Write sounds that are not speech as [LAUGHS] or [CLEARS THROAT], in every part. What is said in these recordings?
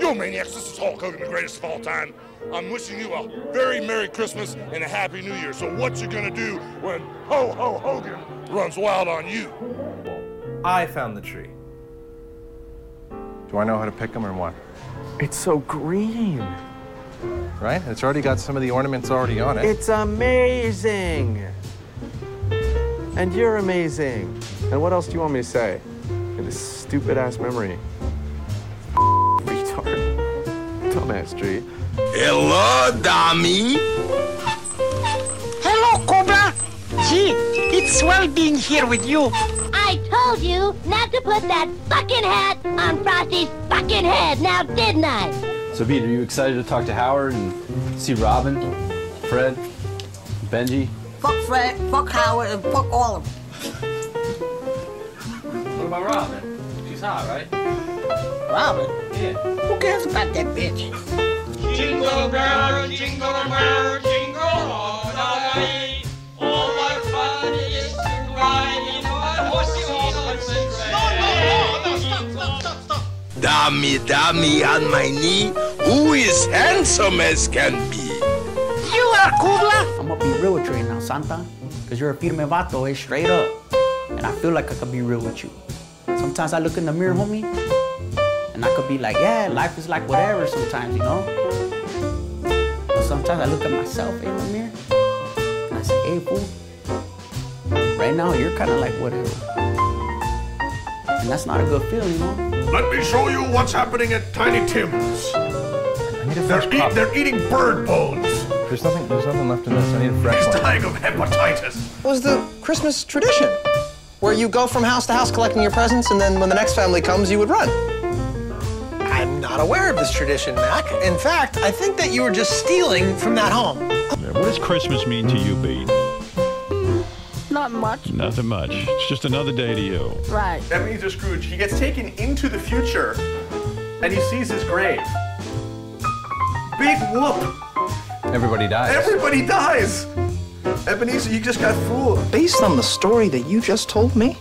Yo, maniacs, this is Hulk Hogan, the greatest of all time. I'm wishing you a very Merry Christmas and a Happy New Year. So, what you gonna do when Ho Ho Hogan runs wild on you? I found the tree. Do I know how to pick them or what? It's so green. Right? It's already got some of the ornaments already on it. It's amazing. And you're amazing. And what else do you want me to say? In this stupid ass memory. [LAUGHS] Retard. Dumbass tree. Hello, dummy. Hello, Cobra. Gee, it's well being here with you. I told you not to put that fucking hat on Frosty's fucking head, now didn't I? So, Pete, are you excited to talk to Howard and see Robin, Fred, Benji? Fuck Fred, fuck Howard, and fuck all of them. What about Robin? She's hot, right? Robin? Yeah. Who cares about that bitch? Jingle bell, jingle bell, Dummy, dummy on my knee. Who is handsome as can be? You are Kubla. I'm gonna be real with you right now, Santa. Cause you're a firme vato, eh, straight up. And I feel like I could be real with you. Sometimes I look in the mirror, homie, and I could be like, yeah, life is like whatever sometimes, you know? But sometimes I look at myself in the mirror, and I say, hey, fool, right now you're kind of like whatever. And that's not a good feeling, you know? Let me show you what's happening at Tiny Tim's. They're, eat, they're eating bird bones. There's nothing. There's nothing left in this. I need a fresh He's one. dying of hepatitis. It was the Christmas tradition, where you go from house to house collecting your presents, and then when the next family comes, you would run. I'm not aware of this tradition, Mac. In fact, I think that you were just stealing from that home. What does Christmas mean to you, Pete? Not much. Nothing much. It's just another day to you. Right. Ebenezer Scrooge, he gets taken into the future and he sees his grave. Big whoop! Everybody dies. Everybody dies! Ebenezer, you just got fooled. Based on the story that you just told me,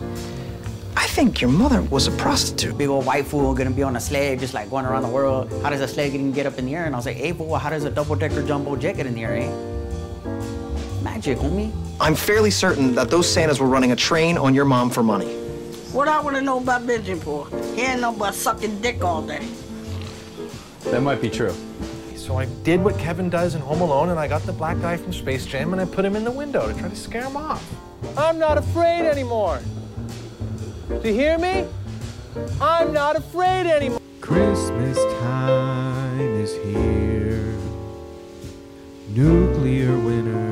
I think your mother was a prostitute. Big old white fool gonna be on a sled just like going around the world. How does a sled even get up in the air? And I was like, hey, fool, how does a double decker jumbo jet get in the air, eh? Magic, homie. I'm fairly certain that those Santas were running a train on your mom for money. What I want to know about Benji for? He ain't no but sucking dick all day. That might be true. So I did what Kevin does in Home Alone, and I got the black guy from Space Jam, and I put him in the window to try to scare him off. I'm not afraid anymore. Do you hear me? I'm not afraid anymore. Christmas time is here. Nuclear winter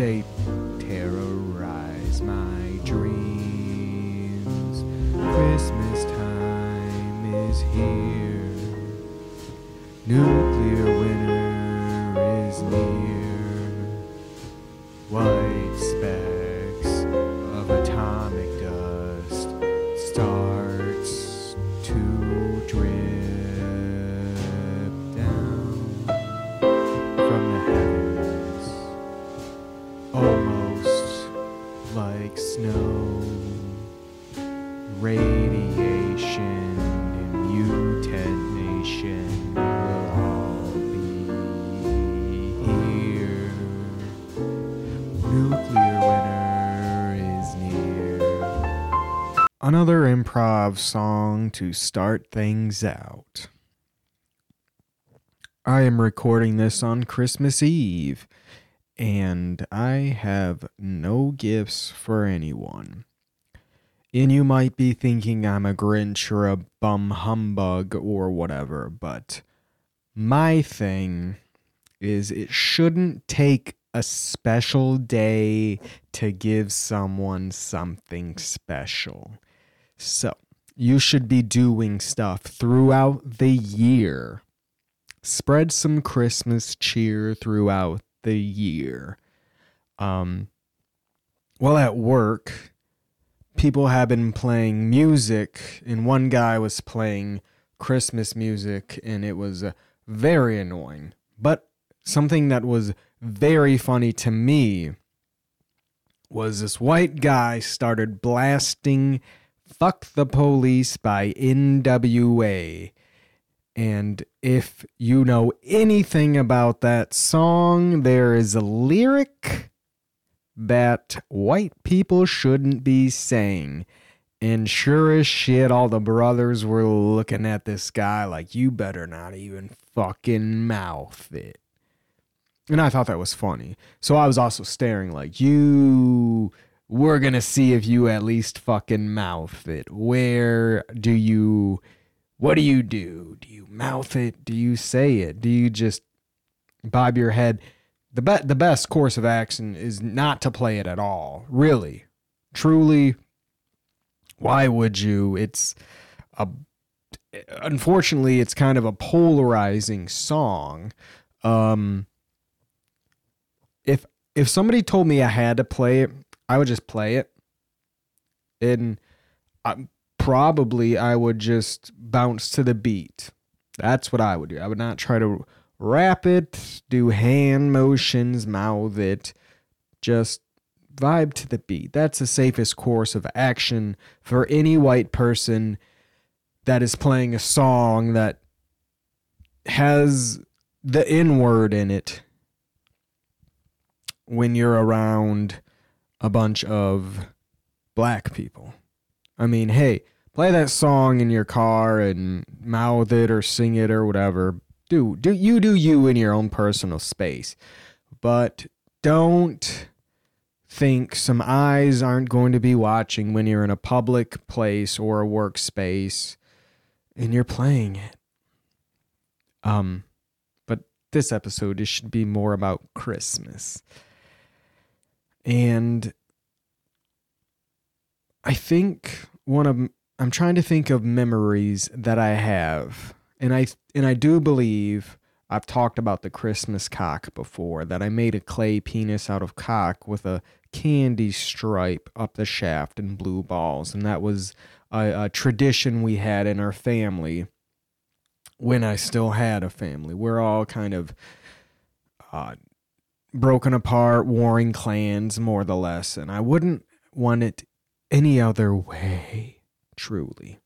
they terrorize my dreams. Christmas time is here. Nuclear winter is near. White specks song to start things out. I am recording this on Christmas Eve, and I have no gifts for anyone. And you might be thinking I'm a Grinch or a bum humbug or whatever, but my thing is it shouldn't take a special day to give someone something special. So, you should be doing stuff throughout the year. Spread some Christmas cheer throughout the year. Um, well, at work, people have been playing music, and one guy was playing Christmas music, and it was uh, very annoying. But something that was very funny to me was this white guy started blasting Fuck the Police by NWA. And if you know anything about that song, there is a lyric that white people shouldn't be saying. And sure as shit, all the brothers were looking at this guy like, you better not even fucking mouth it. And I thought that was funny. So I was also staring like, you, we're going to see if you at least fucking mouth it. Where do you, what do you do? Do you mouth it? Do you say it? Do you just bob your head? The, be- the best course of action is not to play it at all. Really. Truly. Why would you? It's a, unfortunately, it's kind of a polarizing song. Um, if if somebody told me I had to play it, I would just play it, and I, probably I would just bounce to the beat. That's what I would do. I would not try to rap it, do hand motions, mouth it. Just vibe to the beat. That's the safest course of action for any white person that is playing a song that has the N word in it when you're around a bunch of black people. I mean, hey, play that song in your car and mouth it or sing it or whatever. Do do you do you in your own personal space. But don't think some eyes aren't going to be watching when you're in a public place or a workspace and you're playing it. Um but this episode it should be more about Christmas. And I think one of I'm trying to think of memories that I have. And I and I do believe I've talked about the Christmas cock before that I made a clay penis out of cock with a candy stripe up the shaft and blue balls and that was a, a tradition we had in our family when I still had a family. We're all kind of uh, broken apart, warring clans, more or less, and I wouldn't want it any other way, truly.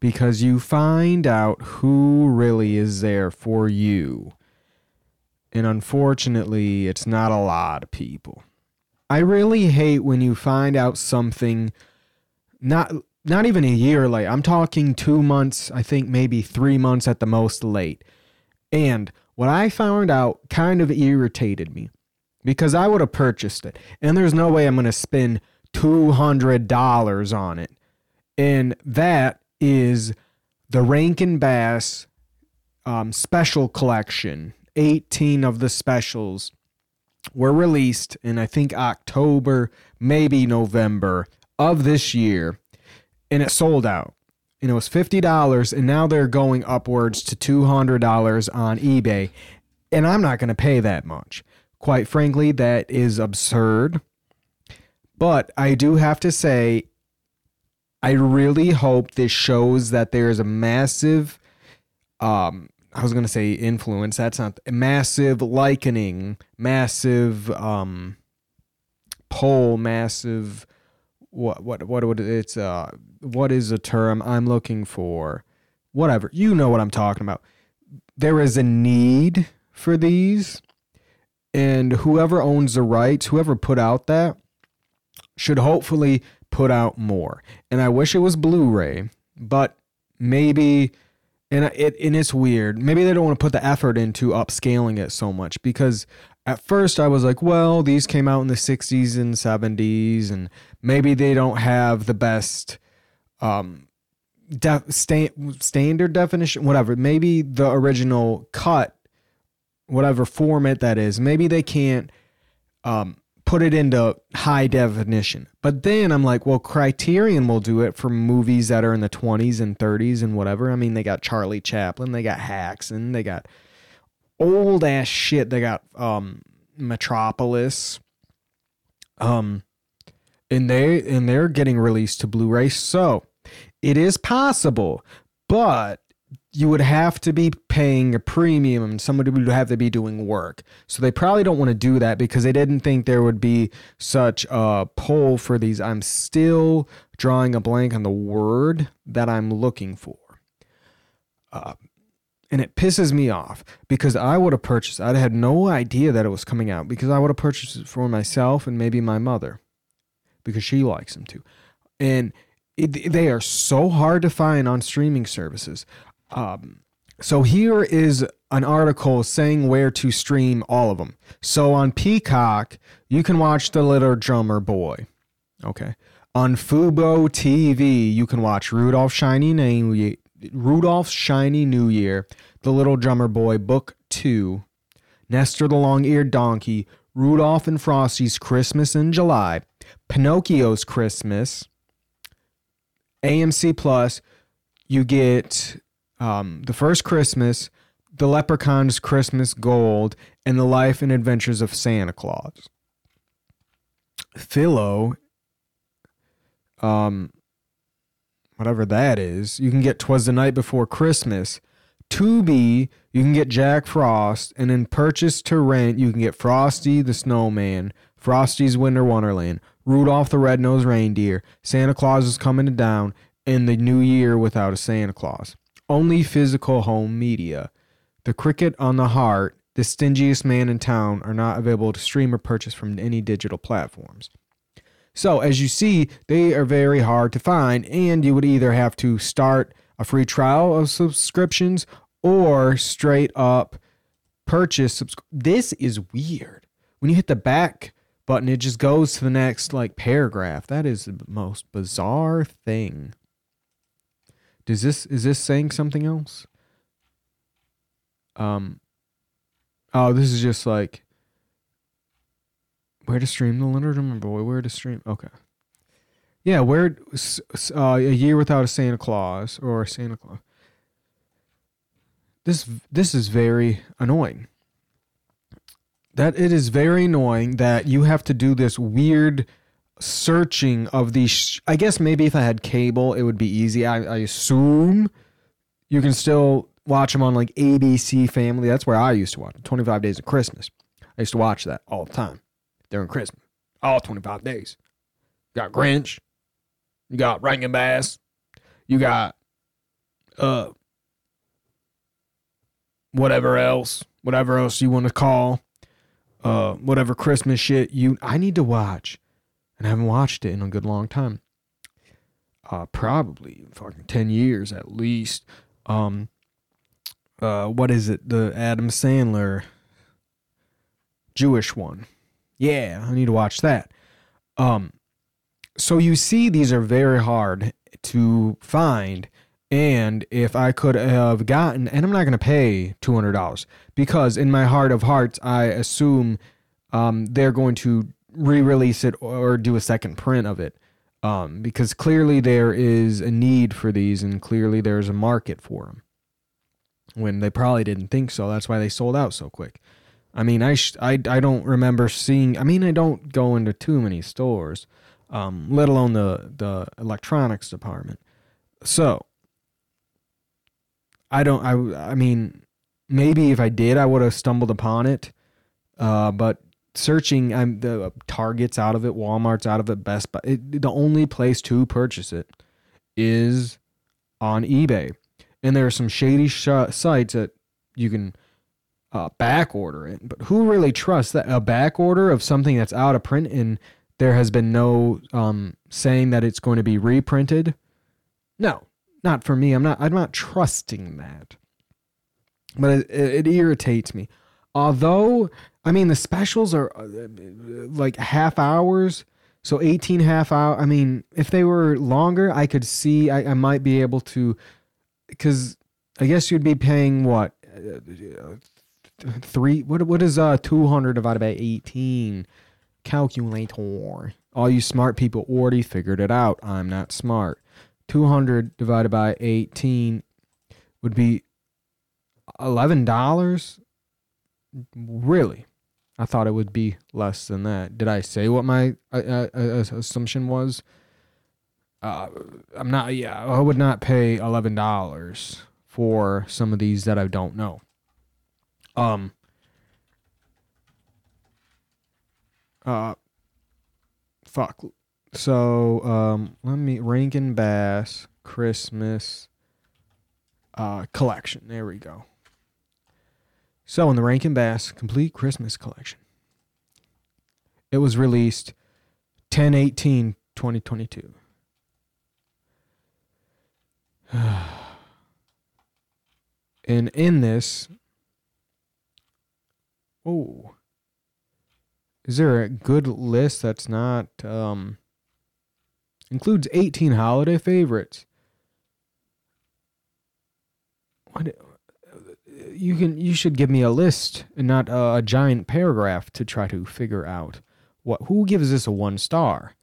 Because you find out who really is there for you. And unfortunately, it's not a lot of people. I really hate when you find out something not not even a year late. I'm talking 2 months, I think maybe 3 months at the most late. And what I found out kind of irritated me because I would have purchased it. And there's no way I'm going to spend $200 on it. And that is the Rankin Bass um, special collection. 18 of the specials were released in, I think, October, maybe November of this year. And it sold out. And it was $50. And now they're going upwards to $200 on eBay. And I'm not going to pay that much. Quite frankly, that is absurd. But I do have to say, I really hope this shows that there's a massive, um, I was gonna say influence. That's not massive likening, massive um, pull, massive. What what what would it's uh what is a term I'm looking for? Whatever you know what I'm talking about. There is a need for these, and whoever owns the rights, whoever put out that should hopefully put out more. And I wish it was Blu-ray, but maybe and it and it's weird. Maybe they don't want to put the effort into upscaling it so much because at first I was like, well, these came out in the 60s and 70s and maybe they don't have the best um sta- standard definition whatever. Maybe the original cut whatever format that is. Maybe they can't um, put it into high definition. But then I'm like, well, Criterion will do it for movies that are in the 20s and 30s and whatever. I mean, they got Charlie Chaplin, they got Hacks, and they got old ass shit. They got um, Metropolis. Um, and they and they're getting released to Blu-ray. So it is possible, but you would have to be paying a premium and somebody would have to be doing work. So they probably don't want to do that because they didn't think there would be such a pull for these. I'm still drawing a blank on the word that I'm looking for. Uh, and it pisses me off because I would have purchased I'd had no idea that it was coming out because I would have purchased it for myself and maybe my mother because she likes them too. And it, they are so hard to find on streaming services. Um, so here is an article saying where to stream all of them. So on Peacock, you can watch The Little Drummer Boy. Okay. On Fubo TV, you can watch Rudolph Shiny New Year, Rudolph's Shiny New Year, The Little Drummer Boy Book 2, Nestor the Long-Eared Donkey, Rudolph and Frosty's Christmas in July, Pinocchio's Christmas, AMC Plus, you get um, The First Christmas, The Leprechaun's Christmas Gold, and The Life and Adventures of Santa Claus. Philo, um, whatever that is, you can get Twas the Night Before Christmas. Tubi, you can get Jack Frost, and in purchase to rent, you can get Frosty the Snowman, Frosty's Winter Wonderland, Rudolph the Red-Nosed Reindeer, Santa Claus is coming to town, and the New Year without a Santa Claus. Only physical home media. The Cricket on the Hearth, The Stingiest Man in Town are not available to stream or purchase from any digital platforms. So, as you see, they are very hard to find, and you would either have to start a free trial of subscriptions or straight up purchase. Subs- this is weird. When you hit the back button, it just goes to the next like paragraph. That is the most bizarre thing. Does this is this saying something else? Um. Oh, this is just like where to stream the Little Drummer Boy. Where to stream? Okay. Yeah, where uh, a year without a Santa Claus or a Santa Claus. This this is very annoying. That it is very annoying that you have to do this weird searching of these. Sh- I guess maybe if I had cable, it would be easy. I, I assume you can still watch them on like ABC Family. That's where I used to watch 25 Days of Christmas. I used to watch that all the time during Christmas, all 25 days. You got Grinch, you got Rankin Bass, you got uh whatever else, whatever else you want to call, uh whatever Christmas shit you I need to watch, and I haven't watched it in a good long time. Uh, probably fucking 10 years at least. Um, uh, what is it? The Adam Sandler Jewish one. Yeah, I need to watch that. Um, so you see, these are very hard to find. And if I could have gotten, and I'm not going to pay $200 because in my heart of hearts, I assume um, they're going to re release it or do a second print of it. Um, because clearly there is a need for these and clearly there's a market for them. When they probably didn't think so. That's why they sold out so quick. I mean, I, sh- I, I don't remember seeing. I mean, I don't go into too many stores, um, let alone the the electronics department. So, I don't. I I mean, maybe if I did, I would have stumbled upon it. Uh, but searching, I'm the Targets out of it, Walmart's out of it, Best Buy. It, the only place to purchase it is on eBay, and there are some shady sh- sites that you can uh, back order it. But who really trusts that a back order of something that's out of print and there has been no um, saying that it's going to be reprinted? No, not for me. I'm not. I'm not trusting that. But it, it, it irritates me. Although, I mean, the specials are uh, like half hours. So 18 half hour. I mean, if they were longer, I could see I, I might be able to, because I guess you'd be paying what, three. What what is uh two hundred divided by eighteen? Calculator. All you smart people already figured it out. I'm not smart. Two hundred divided by eighteen would be eleven dollars. Really? I thought it would be less than that. Did I say what my uh, uh, uh, assumption was? Uh, I'm not. Yeah, I would not pay eleven dollars for some of these that I don't know. Um. Uh. Fuck. So um, let me Rankin Bass Christmas uh collection. There we go. So in the Rankin Bass Complete Christmas Collection, it was released 10 18 2022. [SIGHS] and in this, oh, is there a good list that's not, um, includes 18 holiday favorites? What? You can you should give me a list and not a, a giant paragraph to try to figure out what who gives this a one star.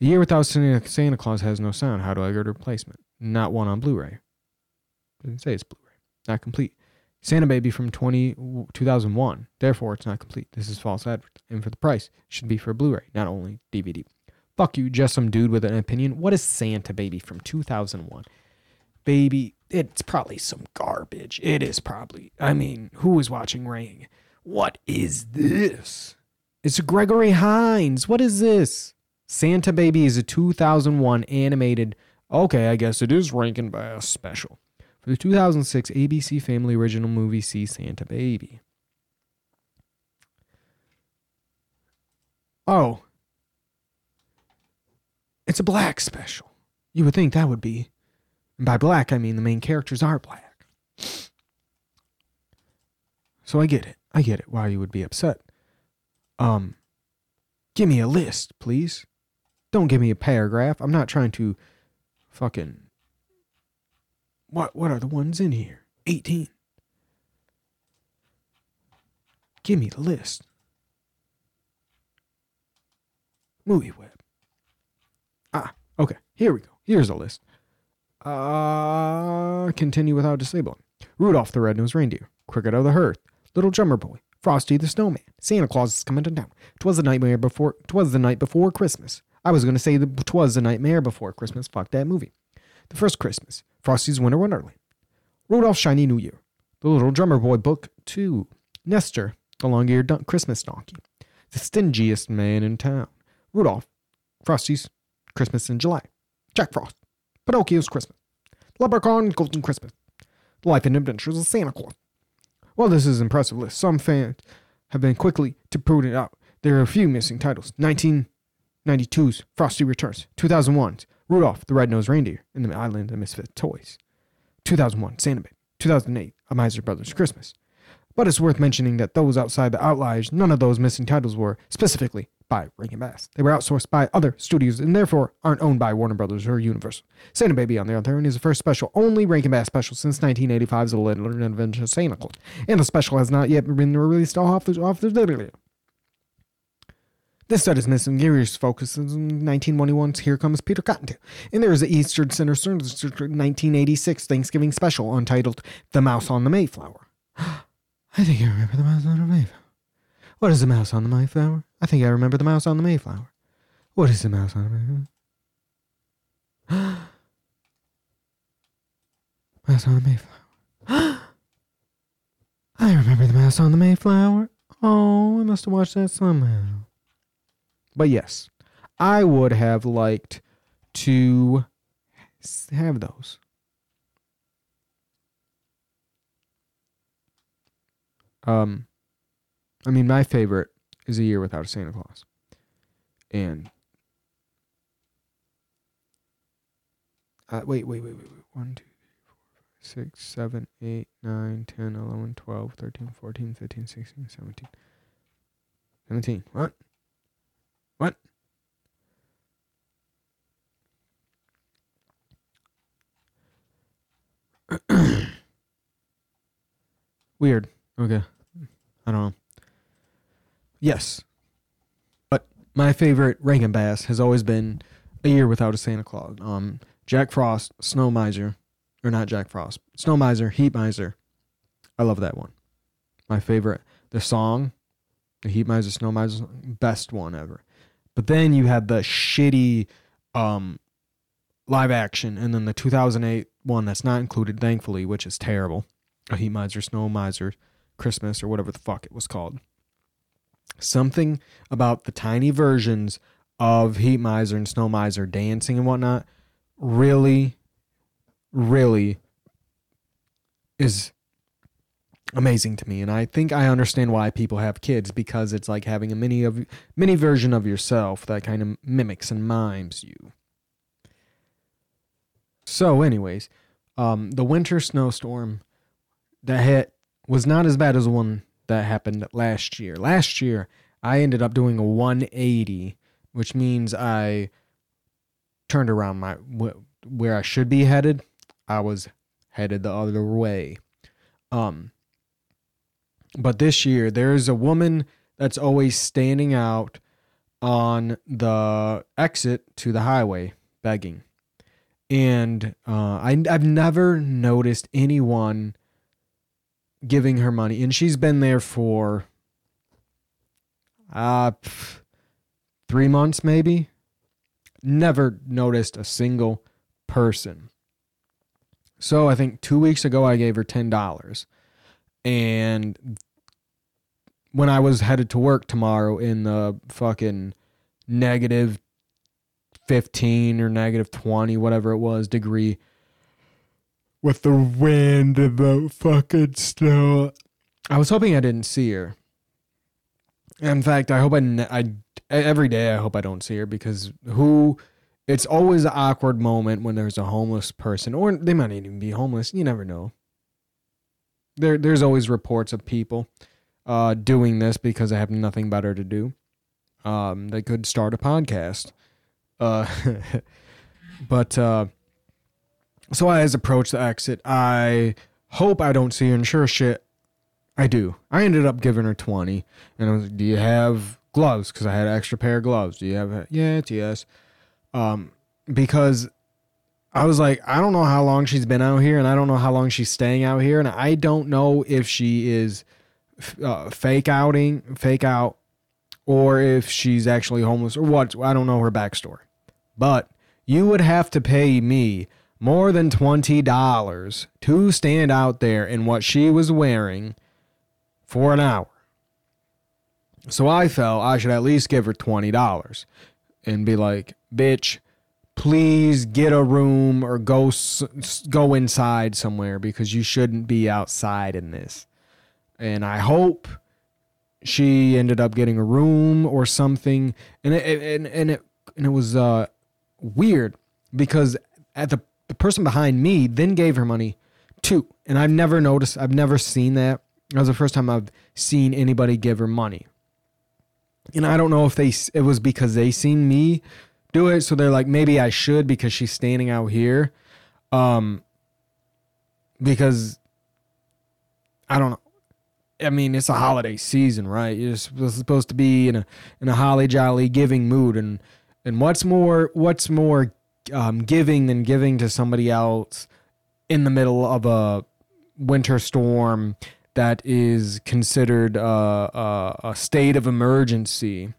A Year Without Santa, Claus has no sound. How do I get a replacement? Not one on Blu-ray. Didn't say it's Blu-ray. Not complete. Santa Baby from 20, 2001. Therefore, it's not complete. This is false advert. And for the price, should be for Blu-ray, not only DVD. Fuck you, just some dude with an opinion. What is Santa Baby from 2001? Baby, it's probably some garbage. It is probably. I mean, who is watching Ring? What is this? It's Gregory Hines. What is this? Santa Baby is a 2001 animated. Okay, I guess it is Rankin Bass special. For the 2006 ABC Family Original movie See Santa Baby. Oh. It's a black special. You would think that would be. And by black, I mean the main characters are black. So I get it. I get it why you would be upset. Um, give me a list, please. Don't give me a paragraph. I'm not trying to fucking. What what are the ones in here? 18. Give me the list. Movie web. Ah, okay. Here we go. Here's a list. Uh, continue without disabling. Rudolph the Red-Nosed Reindeer, Cricket of the Hearth, Little Drummer Boy, Frosty the Snowman, Santa Claus is coming to town. Twas the nightmare before. Twas the night before Christmas. I was gonna say that twas the nightmare before Christmas. Fuck that movie. The first Christmas, Frosty's Winter Wonderland, Rudolph Shiny New Year, The Little Drummer Boy Book Two, Nestor, the Long-Eared Christmas Donkey, The Stingiest Man in Town, Rudolph, Frosty's Christmas in July, Jack Frost, Pinocchio's Christmas, Leprechaun Golden Christmas, The Life and Adventures of Santa Claus. While this is an impressive list, some fans have been quickly to point it out. There are a few missing titles. 1992's Frosty Returns, 2001's Rudolph the Red-Nosed Reindeer and the Island of Misfit Toys, 2001 Santa Baby, 2008 A Miser Brothers Christmas. But it's worth mentioning that those outside the outliers, none of those missing titles were specifically by Rankin Bass. They were outsourced by other studios and therefore aren't owned by Warner Brothers or Universal. Santa Baby, on the other hand, is the first special, only Rankin Bass special since 1985's The Little Adventures of Santa Claus, and the special has not yet been released off the off the. This set is missing Geary's focus in 1921's Here Comes Peter Cottontail. And there is an Eastern Center 1986 Thanksgiving special entitled The Mouse on the Mayflower. [GASPS] I think I remember the mouse on the Mayflower. What is the mouse on the Mayflower? I think I remember the mouse on the Mayflower. What is the mouse on the Mayflower? [GASPS] mouse on the Mayflower. [GASPS] I remember the mouse on the Mayflower. Oh, I must have watched that somehow. But yes, I would have liked to have those. Um, I mean, my favorite is A Year Without a Santa Claus. And uh, wait, wait, wait, wait, wait. 1, 2, 3, 4, 5, 6, 7, 8, 9, 10, 11, 12, 13, 14, 15, 16, 17. 17. What? What? [COUGHS] Weird. Okay. I don't know. Yes. But my favorite Rankin Bass has always been A Year Without a Santa Claus. Um, Jack Frost, Snow Miser, or not Jack Frost, Snow Miser, Heat Miser. I love that one. My favorite. The song, the Heat Miser, Snow Miser, best one ever. But then you had the shitty um, live action, and then the 2008 one that's not included, thankfully, which is terrible. A Heat Miser, Snow Miser, Christmas, or whatever the fuck it was called. Something about the tiny versions of Heat Miser and Snow Miser dancing and whatnot really, really is amazing to me. And i think i understand why people have kids because it's like having a mini of mini version of yourself that kind of mimics and mimes you. So anyways um the winter snowstorm that hit was not as bad as the one that happened last year. Last year i ended up doing a 180 which means i turned around my where i should be headed. I was headed the other way. Um but this year, there's a woman that's always standing out on the exit to the highway begging. And uh, I, I've never noticed anyone giving her money. And she's been there for uh, three months, maybe. Never noticed a single person. So I think two weeks ago, I gave her $10 and when I was headed to work tomorrow in the fucking negative 15 or negative 20, whatever it was, degree with the wind and the fucking snow, I was hoping I didn't see her. In fact, I hope I, ne- I every day I hope I don't see her because who it's always an awkward moment when there's a homeless person or they might even be homeless, you never know there there's always reports of people uh, doing this because they have nothing better to do. Um, they could start a podcast. Uh, [LAUGHS] but uh, so I as approach the exit. I hope I don't see her, and sure shit, I do. I ended up giving her twenty, and I was, like, "Do you have gloves?" Because I had an extra pair of gloves. Do you have? a, Yeah, it's yes. Um, because I was like, I don't know how long she's been out here, and I don't know how long she's staying out here, and I don't know if she is uh, fake outing, fake out, or if she's actually homeless or what. I don't know her backstory, but you would have to pay me more than twenty dollars to stand out there in what she was wearing for an hour. So I felt I should at least give her twenty dollars and be like, "Bitch." please get a room or go go inside somewhere because you shouldn't be outside in this. And I hope she ended up getting a room or something. And it, and and it and it was uh, weird because at the the person behind me then gave her money too. And I've never noticed. I've never seen that. That was the first time I've seen anybody give her money. And I don't know if they it was because they seen me do it. So they're like, maybe I should because she's standing out here. Um, because I don't know. I mean, it's a holiday season, right? You're supposed to be in a in a holly jolly giving mood, and and what's more what's more um, giving than giving to somebody else in the middle of a winter storm that is considered uh, uh, a state of emergency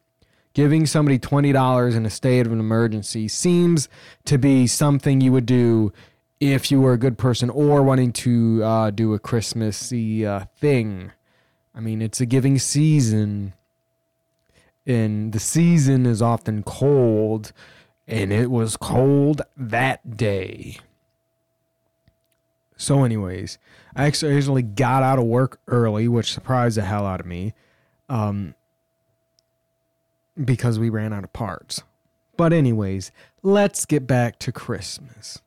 giving somebody $20 in a state of an emergency seems to be something you would do if you were a good person or wanting to uh, do a Christmassy uh, thing. I mean, it's a giving season, and the season is often cold, and it was cold that day. So, anyways, I actually got out of work early, which surprised the hell out of me. Um, because we ran out of parts. But, anyways, let's get back to Christmas.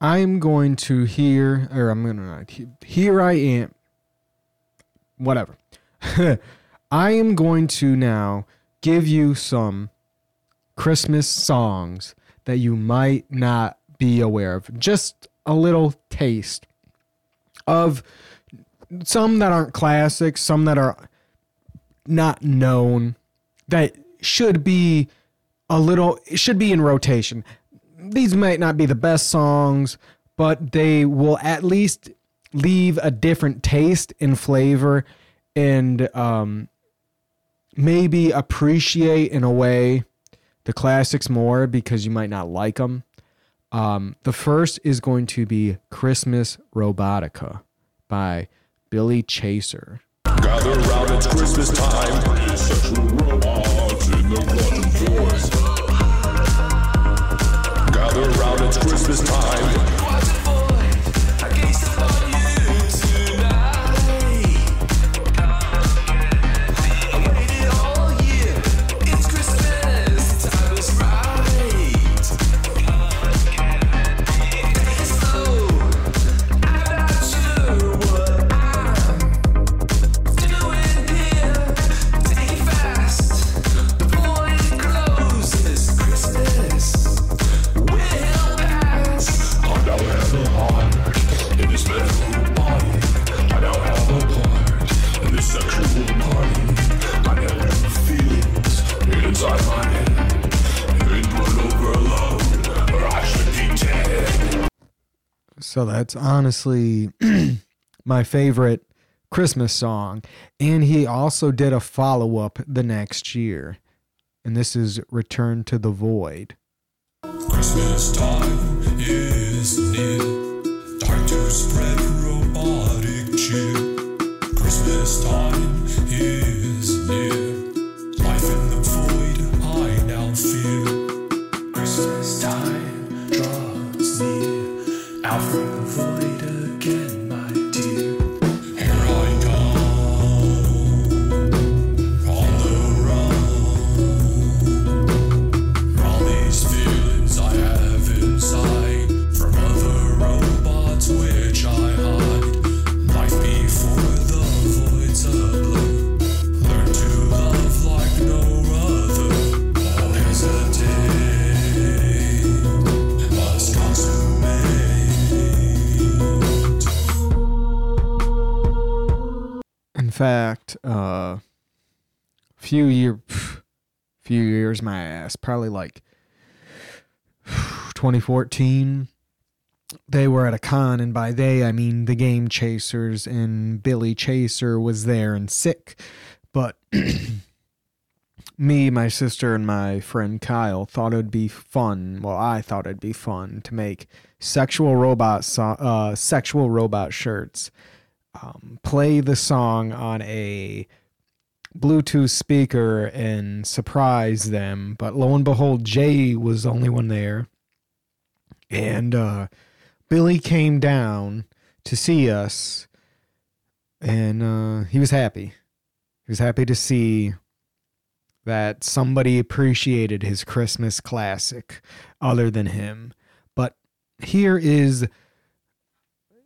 I'm going to hear, or I'm going to, not, here I am. Whatever. [LAUGHS] I am going to now give you some Christmas songs that you might not be aware of. Just a little taste of some that aren't classics, some that are not known that should be a little should be in rotation. These might not be the best songs, but they will at least leave a different taste and flavor and um maybe appreciate in a way the classics more because you might not like them. Um, the first is going to be Christmas Robotica by Billy Chaser. Gather round, it's Christmas time. Gather round, it's Christmas time. So that's honestly [CLEARS THROAT] my favorite Christmas song. And he also did a follow up the next year. And this is Return to the Void. Christmas time is near. Time to spread robotic cheer. Christmas time fact, uh few year few years my ass, probably like 2014 they were at a con and by they I mean the game chasers and Billy Chaser was there and sick. But [CLEARS THROAT] me, my sister and my friend Kyle thought it would be fun. Well, I thought it'd be fun to make sexual robot so- uh sexual robot shirts um, play the song on a Bluetooth speaker and surprise them. But lo and behold, Jay was the only one there. And uh, Billy came down to see us, and uh, he was happy. He was happy to see that somebody appreciated his Christmas classic other than him. But here is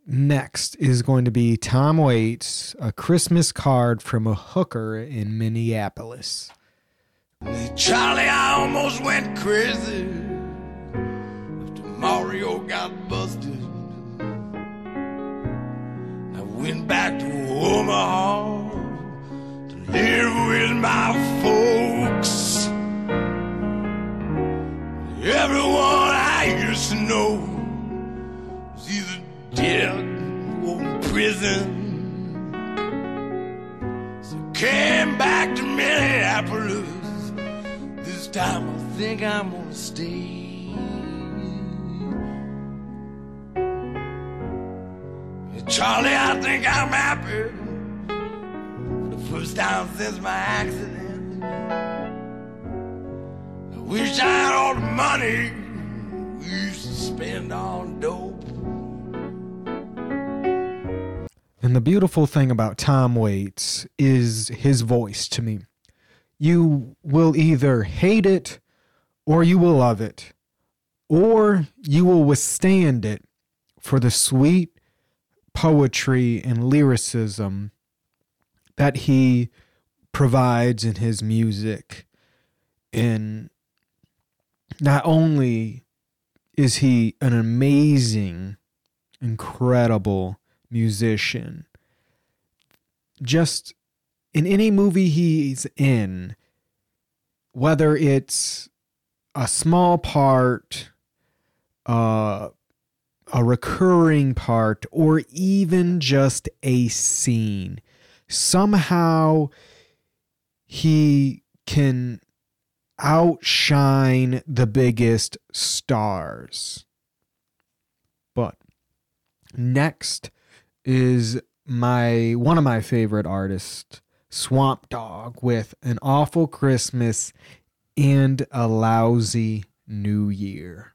next is going to be Tom Waits, a Christmas card from a hooker in Minneapolis. Charlie, I almost went crazy after Mario got busted. I went back to Omaha to live with my folks. Everyone I used to know dead in prison. So came back to Minneapolis. This time I think I'm gonna stay. Charlie, I think I'm happy. For the first time since my accident. I wish I had all the money we used to spend on dope. And the beautiful thing about Tom Waits is his voice to me. You will either hate it or you will love it, or you will withstand it for the sweet poetry and lyricism that he provides in his music. And not only is he an amazing, incredible musician, just in any movie he's in, whether it's a small part, uh, a recurring part, or even just a scene, somehow he can outshine the biggest stars. But next is my one of my favorite artists, Swamp Dogg, with an awful Christmas and a lousy New Year.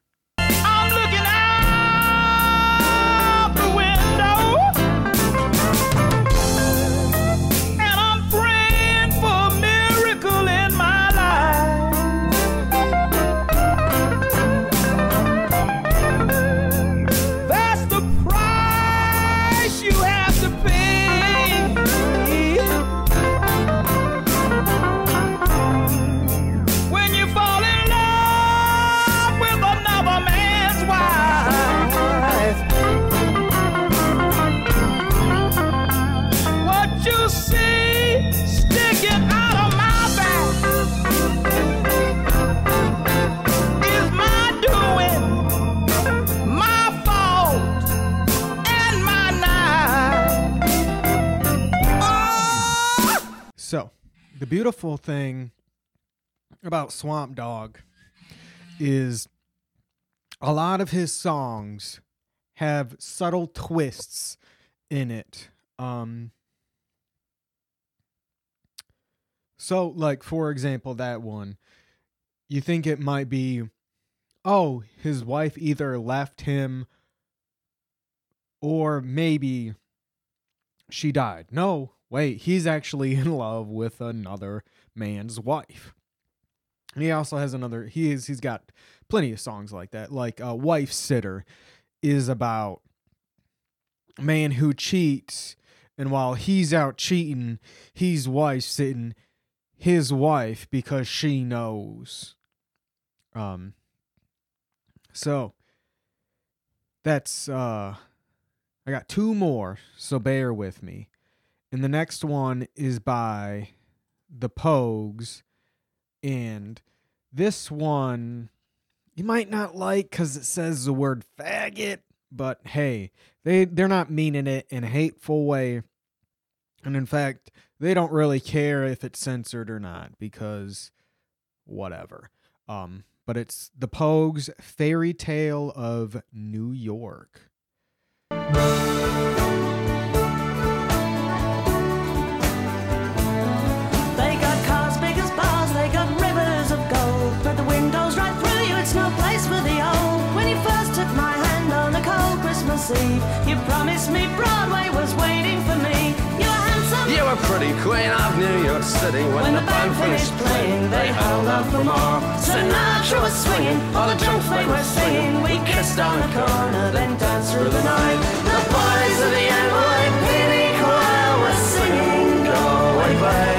The beautiful thing about Swamp Dogg is a lot of his songs have subtle twists in it. Um So like for example that one you think it might be oh his wife either left him or maybe she died. No, wait, he's actually [LAUGHS] in love with another man's wife. And he also has another he is he's got plenty of songs like that. Like uh Wife Sitter is about a man who cheats and while he's out cheating, he's wife sitting his wife because she knows. Um so that's uh I got two more, so bear with me. And the next one is by the Pogues. And this one you might not like because it says the word faggot, but hey, they, they're not meaning it in a hateful way. And in fact, they don't really care if it's censored or not because whatever. Um, but it's the Pogues Fairy Tale of New York. Christmas Eve, you promised me Broadway was waiting for me. You were handsome. You were pretty queen of New York City. When, the band finished playing, they held out for more. Sinatra was swinging, all the junk they were singing. We kissed on the corner, then danced through the night. The boys of the NYPD choir were singing, Go away,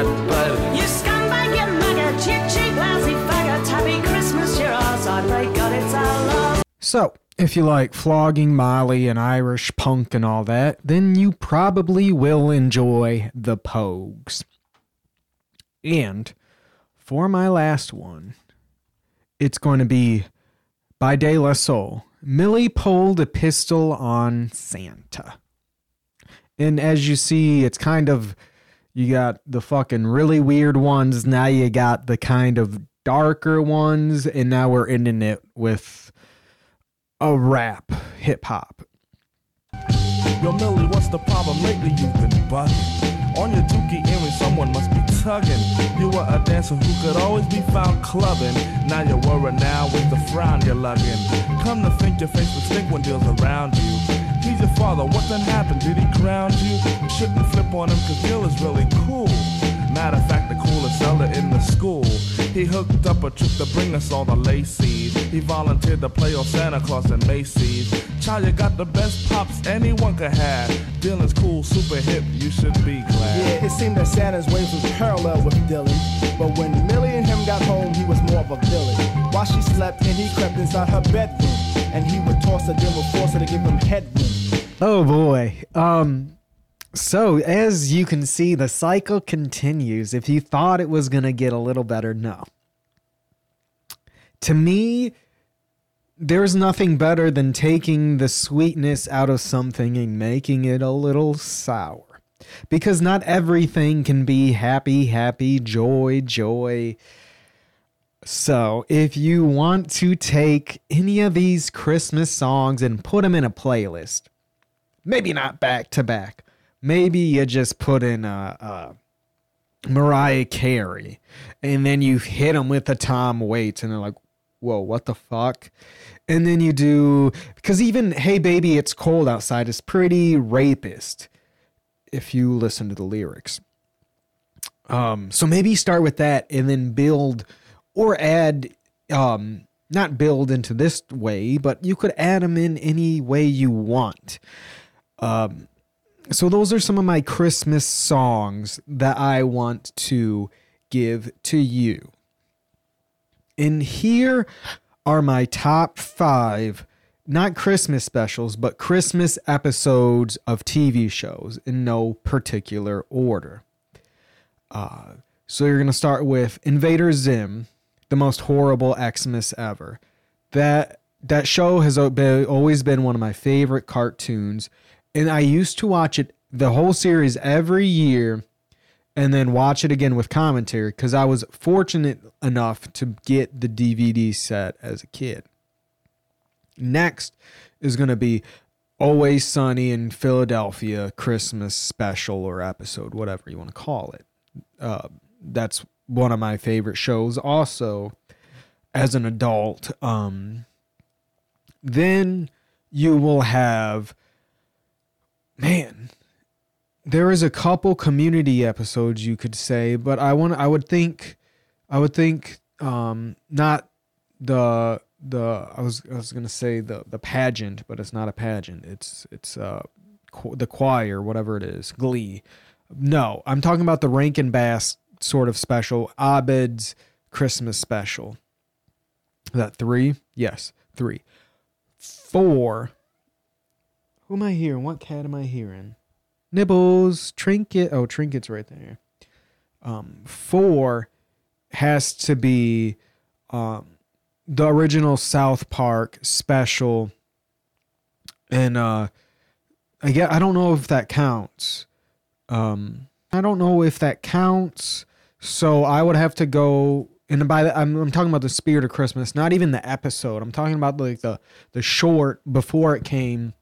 trip in. You scumbag, you maggot, you cheap, lousy faggot. Happy Christmas, you're ours. I pray God it's our love. So, if you like flogging Molly and Irish punk and all that, then you probably will enjoy the Pogues. And for my last one, it's going to be by De La Soul. Millie pulled a pistol on Santa. And as you see, it's kind of you got the fucking really weird ones, now you got the kind of darker ones, and now we're ending it with a rap hip hop. Yo, Millie, what's the problem lately? You've been bugging. On your dookie earring, someone must be tugging. You were a dancer who could always be found clubbing. Now you're worried now with the frown you're lugging. Come to think your face would stink when deals around you. He's your father, what then happened? Did he ground you? You shouldn't flip on him cause Bill is really cool. Matter of fact, the coolest seller in the school. He hooked up a trip to bring us all the Lacey's. He volunteered to play on Santa Claus and Macy's. Child, you got the best pops anyone could have. Dylan's cool, super hip, you should be glad. Yeah, it seemed that Santa's ways was parallel with Dylan. But when Millie and him got home, he was more of a villain. While she slept and he crept inside her bedroom. And he would toss her, then would force to give him headroom. Oh boy. Um so as you can see the cycle continues. If you thought it was to get a little better, no. To me there's nothing better than taking the sweetness out of something and making it a little sour. Because not everything can be happy, happy, joy, joy. So, if you want to take any of these Christmas songs and put them in a playlist, maybe not back to back, maybe you just put in a, a Mariah Carey and then you hit them with a Tom Waits and they're like, whoa, what the fuck? And then you do, because even Hey Baby, It's Cold Outside is pretty rapist if you listen to the lyrics. Um, so maybe start with that and then build or add, um, not build into this way, but you could add them in any way you want. Um, so those are some of my Christmas songs that I want to give to you. And here are my top five, not Christmas specials, but Christmas episodes of TV shows in no particular order. Uh, so you're going to start with Invader Zim, the most horrible Xmas ever. That that show has always been one of my favorite cartoons, and I used to watch it the whole series every year and then watch it again with commentary because I was fortunate enough to get the DVD set as a kid. Next is going to be Always Sunny in Philadelphia Christmas special or episode, whatever you want to call it. Uh, that's one of my favorite shows. Also, as an adult, um, then you will have, man, there is a couple community episodes you could say, but I want I would think I would think um not the the I was I was going to say the the pageant, but it's not a pageant. It's it's uh qu- the choir, whatever it is, glee. No, I'm talking about the Rankin Bass sort of special, Abed's Christmas special. Is that 3? Yes, 3. 4 Who am I hearing? What cat am I hearing? Nibbles, Trinket. Oh, Trinket's right there. Um, four has to be um, the original South Park special. And uh, I get, I don't know if that counts. Um, I don't know if that counts. So I would have to go. And by the, I'm, I'm talking about the Spirit of Christmas, not even the episode. I'm talking about like the the short before it came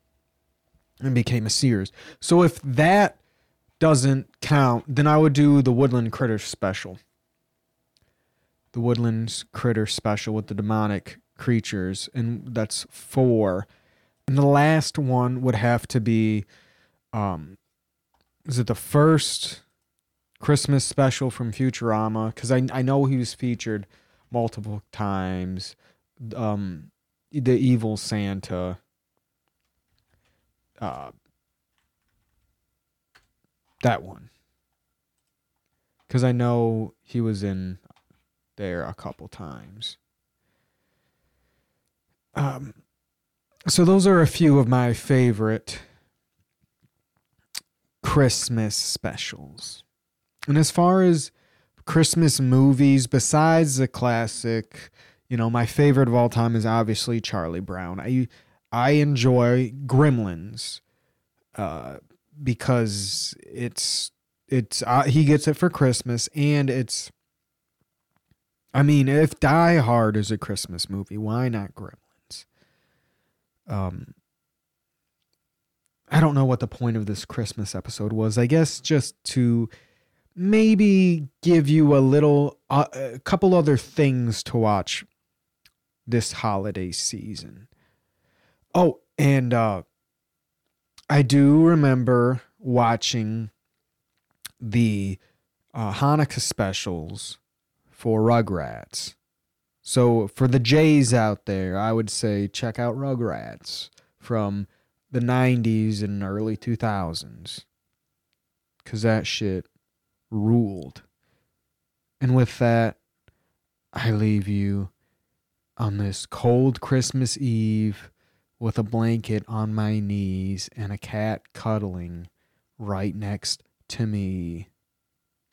and became a Sears. So if that doesn't count, then I would do the Woodland Critter special. The Woodlands Critter special with the demonic creatures, and that's four. And the last one would have to be, um, is it the first Christmas special from Futurama? Because I I know he was featured multiple times. Um, the evil Santa uh, that one because I know he was in there a couple times. Um, so those are a few of my favorite Christmas specials. And as far as Christmas movies, besides the classic, you know, my favorite of all time is obviously Charlie Brown. I I enjoy Gremlins uh, because it's it's uh, he gets it for Christmas and it's I mean if Die Hard is a Christmas movie, why not Gremlins? Um I don't know what the point of this Christmas episode was. I guess just to maybe give you a little uh, a couple other things to watch this holiday season. Oh, and uh, I do remember watching the uh, Hanukkah specials for Rugrats. So for the Jays out there, I would say check out Rugrats from the 90s and early 2000s. Cuz that shit ruled. And with that, I leave you on this cold Christmas Eve with a blanket on my knees and a cat cuddling right next to me.